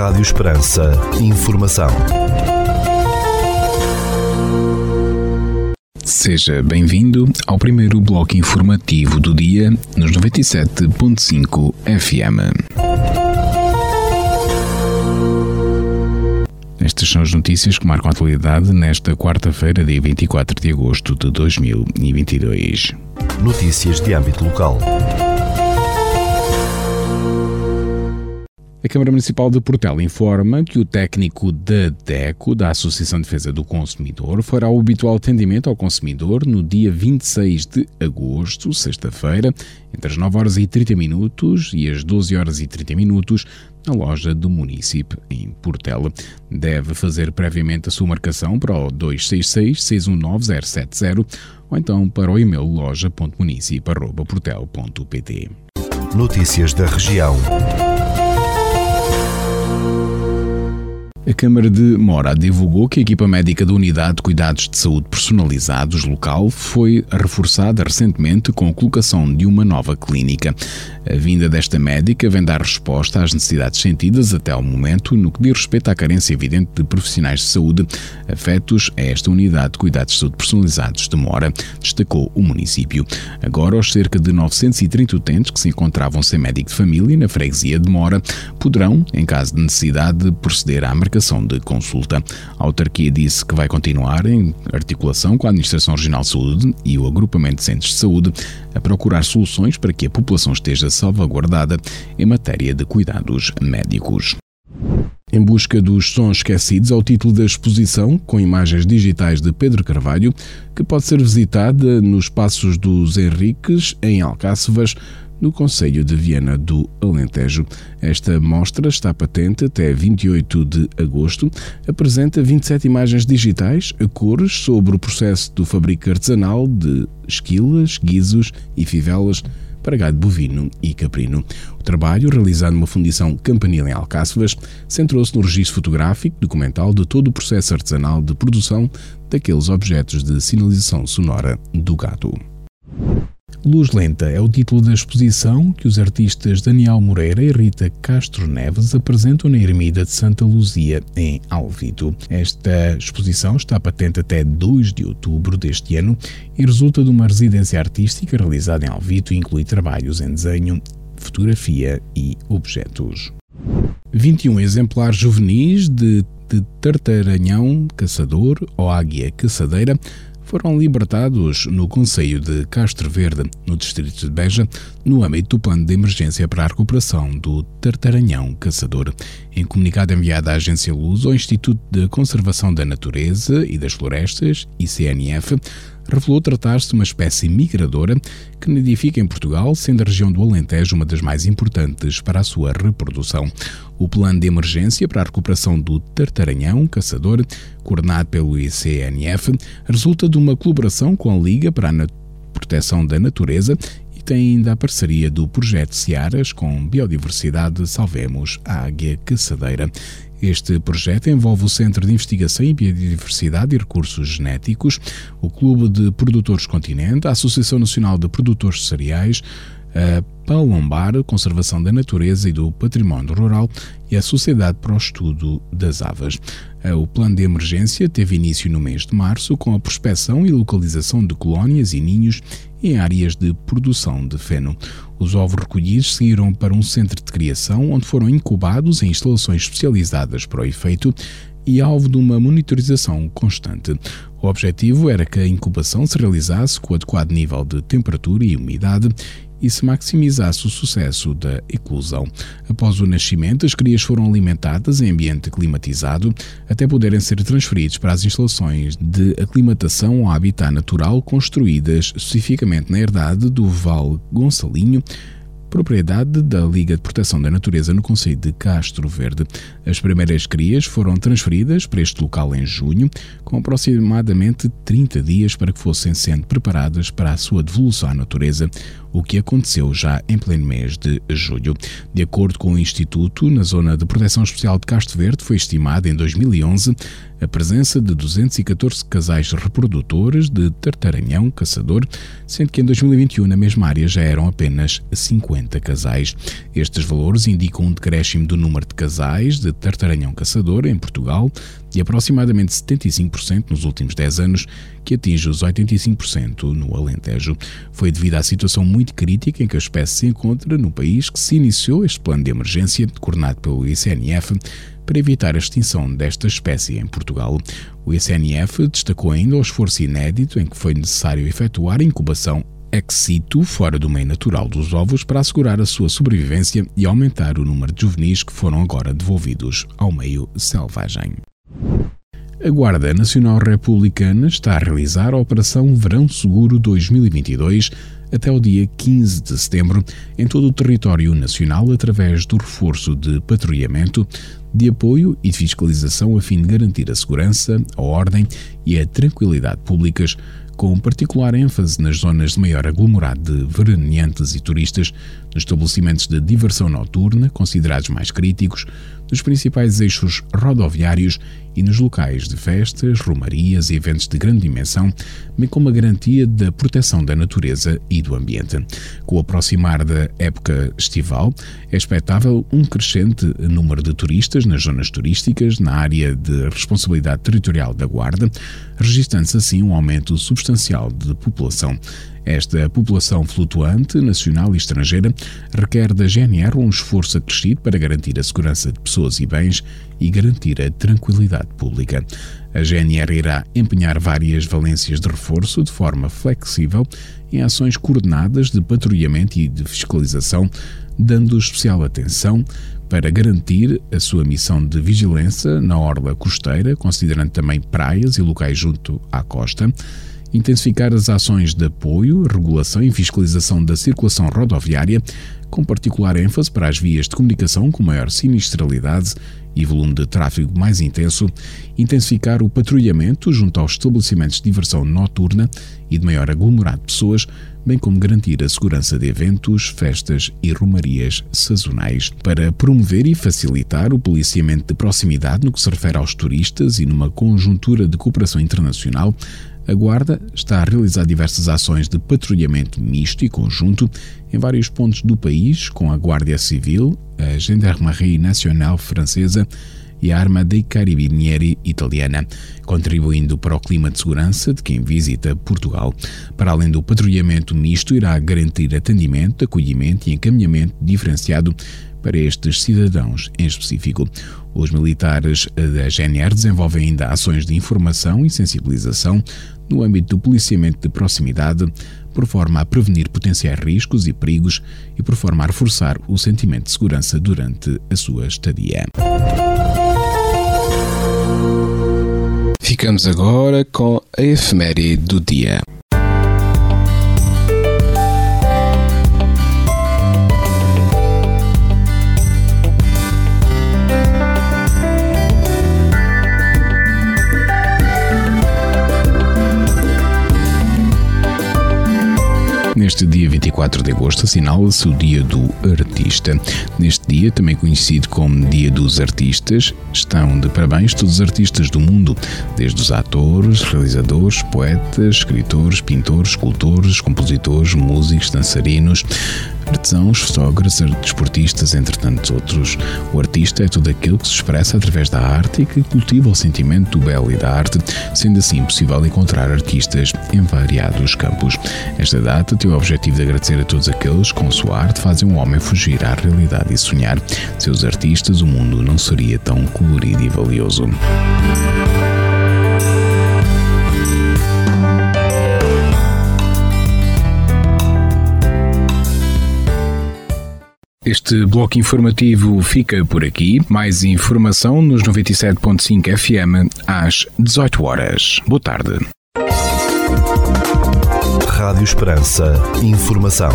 Rádio Esperança. Informação. Seja bem-vindo ao primeiro bloco informativo do dia nos 97.5 FM. Estas são as notícias que marcam a atualidade nesta quarta-feira, dia 24 de agosto de 2022. Notícias de âmbito local. A Câmara Municipal de Portela informa que o técnico da DECO, da Associação de Defesa do Consumidor, fará o habitual atendimento ao consumidor no dia 26 de agosto, sexta-feira, entre as 9 horas e 30 minutos e as 12 horas e 30 minutos, na loja do município em Portela. Deve fazer previamente a sua marcação para o 266 619 070 ou então para o e-mail loja.municip.portel.pt. Notícias da região. Oh. A Câmara de Mora divulgou que a equipa médica da Unidade de Cuidados de Saúde Personalizados local foi reforçada recentemente com a colocação de uma nova clínica. A vinda desta médica vem dar resposta às necessidades sentidas até ao momento no que diz respeito à carência evidente de profissionais de saúde afetos a esta Unidade de Cuidados de Saúde Personalizados de Mora, destacou o município. Agora, os cerca de 930 utentes que se encontravam sem médico de família na freguesia de Mora poderão, em caso de necessidade, proceder à marcação marcação de consulta. A autarquia disse que vai continuar em articulação com a Administração Regional de Saúde e o Agrupamento de Centros de Saúde a procurar soluções para que a população esteja salvaguardada em matéria de cuidados médicos. Em busca dos sons esquecidos é o título da exposição, com imagens digitais de Pedro Carvalho, que pode ser visitada nos Passos dos Henriques, em Alcácevas, no Conselho de Viana do Alentejo. Esta mostra está patente até 28 de agosto. Apresenta 27 imagens digitais a cores sobre o processo do fabrico artesanal de esquilas, guizos e fivelas para gado bovino e caprino. O trabalho, realizado numa fundição campanil em Alcácevas, centrou-se no registro fotográfico documental de todo o processo artesanal de produção daqueles objetos de sinalização sonora do gado. Luz Lenta é o título da exposição que os artistas Daniel Moreira e Rita Castro Neves apresentam na Ermida de Santa Luzia, em Alvito. Esta exposição está patente até 2 de outubro deste ano e resulta de uma residência artística realizada em Alvito e inclui trabalhos em desenho, fotografia e objetos. 21 exemplares juvenis de, de tartaranhão caçador ou águia caçadeira foram libertados no Conselho de Castro Verde, no distrito de Beja, no âmbito do Plano de Emergência para a Recuperação do Tartaranhão Caçador. Em comunicado enviado à Agência Luz ao Instituto de Conservação da Natureza e das Florestas, ICNF, revelou tratar-se de uma espécie migradora que nidifica em Portugal, sendo a região do Alentejo uma das mais importantes para a sua reprodução. O plano de emergência para a recuperação do tartaranhão caçador, coordenado pelo ICNF, resulta de uma colaboração com a Liga para a Proteção da Natureza e tem ainda a parceria do projeto Searas com Biodiversidade Salvemos a Águia Caçadeira. Este projeto envolve o Centro de Investigação em Biodiversidade e Recursos Genéticos, o Clube de Produtores Continente, a Associação Nacional de Produtores de Cereais, a Palombar, Conservação da Natureza e do Património Rural e a Sociedade para o Estudo das Aves. O plano de emergência teve início no mês de março com a prospecção e localização de colónias e ninhos em áreas de produção de feno. Os ovos recolhidos seguiram para um centro de criação onde foram incubados em instalações especializadas para o efeito e alvo de uma monitorização constante. O objetivo era que a incubação se realizasse com adequado nível de temperatura e umidade e se maximizasse o sucesso da eclosão. Após o nascimento, as crias foram alimentadas em ambiente climatizado até poderem ser transferidos para as instalações de aclimatação ao habitat natural construídas especificamente na herdade do Val Gonçalinho, propriedade da Liga de Proteção da Natureza no Conselho de Castro Verde. As primeiras crias foram transferidas para este local em junho, com aproximadamente 30 dias para que fossem sendo preparadas para a sua devolução à natureza, o que aconteceu já em pleno mês de julho. De acordo com o Instituto, na Zona de Proteção Especial de Castro Verde foi estimada em 2011 a presença de 214 casais reprodutores de tartaranhão caçador, sendo que em 2021 na mesma área já eram apenas 50 casais. Estes valores indicam um decréscimo do número de casais de tartaranhão caçador em Portugal de aproximadamente 75% nos últimos 10 anos, que atinge os 85% no Alentejo. Foi devido à situação muito crítica em que a espécie se encontra no país que se iniciou este plano de emergência, coordenado pelo ICNF, para evitar a extinção desta espécie em Portugal. O ICNF destacou ainda o esforço inédito em que foi necessário efetuar a incubação ex situ, fora do meio natural dos ovos, para assegurar a sua sobrevivência e aumentar o número de juvenis que foram agora devolvidos ao meio selvagem. A Guarda Nacional Republicana está a realizar a Operação Verão Seguro 2022 até o dia 15 de setembro em todo o território nacional através do reforço de patrulhamento, de apoio e de fiscalização a fim de garantir a segurança, a ordem e a tranquilidade públicas, com particular ênfase nas zonas de maior aglomerado de veraneantes e turistas, nos estabelecimentos de diversão noturna, considerados mais críticos, nos principais eixos rodoviários e nos locais de festas, romarias e eventos de grande dimensão, bem como a garantia da proteção da natureza e do ambiente. Com o aproximar da época estival, é expectável um crescente número de turistas nas zonas turísticas, na área de responsabilidade territorial da Guarda, registrando-se assim um aumento substancial de população. Esta população flutuante, nacional e estrangeira, requer da GNR um esforço acrescido para garantir a segurança de pessoas e bens e garantir a tranquilidade pública. A GNR irá empenhar várias valências de reforço de forma flexível em ações coordenadas de patrulhamento e de fiscalização, dando especial atenção para garantir a sua missão de vigilância na orla costeira, considerando também praias e locais junto à costa intensificar as ações de apoio, regulação e fiscalização da circulação rodoviária, com particular ênfase para as vias de comunicação com maior sinistralidade e volume de tráfego mais intenso, intensificar o patrulhamento junto aos estabelecimentos de diversão noturna e de maior aglomerado de pessoas, bem como garantir a segurança de eventos, festas e romarias sazonais, para promover e facilitar o policiamento de proximidade no que se refere aos turistas e numa conjuntura de cooperação internacional, a Guarda está a realizar diversas ações de patrulhamento misto e conjunto em vários pontos do país, com a Guardia Civil, a Gendarmerie Nacional Francesa e a Arma dei Carabinieri italiana, contribuindo para o clima de segurança de quem visita Portugal. Para além do patrulhamento misto, irá garantir atendimento, acolhimento e encaminhamento diferenciado para estes cidadãos em específico. Os militares da GNR desenvolvem ainda ações de informação e sensibilização no âmbito do policiamento de proximidade, por forma a prevenir potenciais riscos e perigos e por forma a reforçar o sentimento de segurança durante a sua estadia. Ficamos agora com a efeméride do dia. Neste dia 24 de agosto assinala-se o Dia do Artista. Neste dia, também conhecido como Dia dos Artistas, estão de parabéns todos os artistas do mundo, desde os atores, realizadores, poetas, escritores, pintores, escultores, compositores, músicos, dançarinos, artesãos, fotógrafos, desportistas, entre tantos outros. O artista é tudo aquilo que se expressa através da arte e que cultiva o sentimento do belo e da arte, sendo assim possível encontrar artistas em variados campos. Esta data tem o objetivo de agradecer a todos aqueles que com sua arte fazem um homem fugir à realidade e sonhar. Seus artistas, o mundo não seria tão colorido e valioso. Este bloco informativo fica por aqui. Mais informação nos 97.5 FM às 18 horas. Boa tarde. Rádio Esperança. Informação.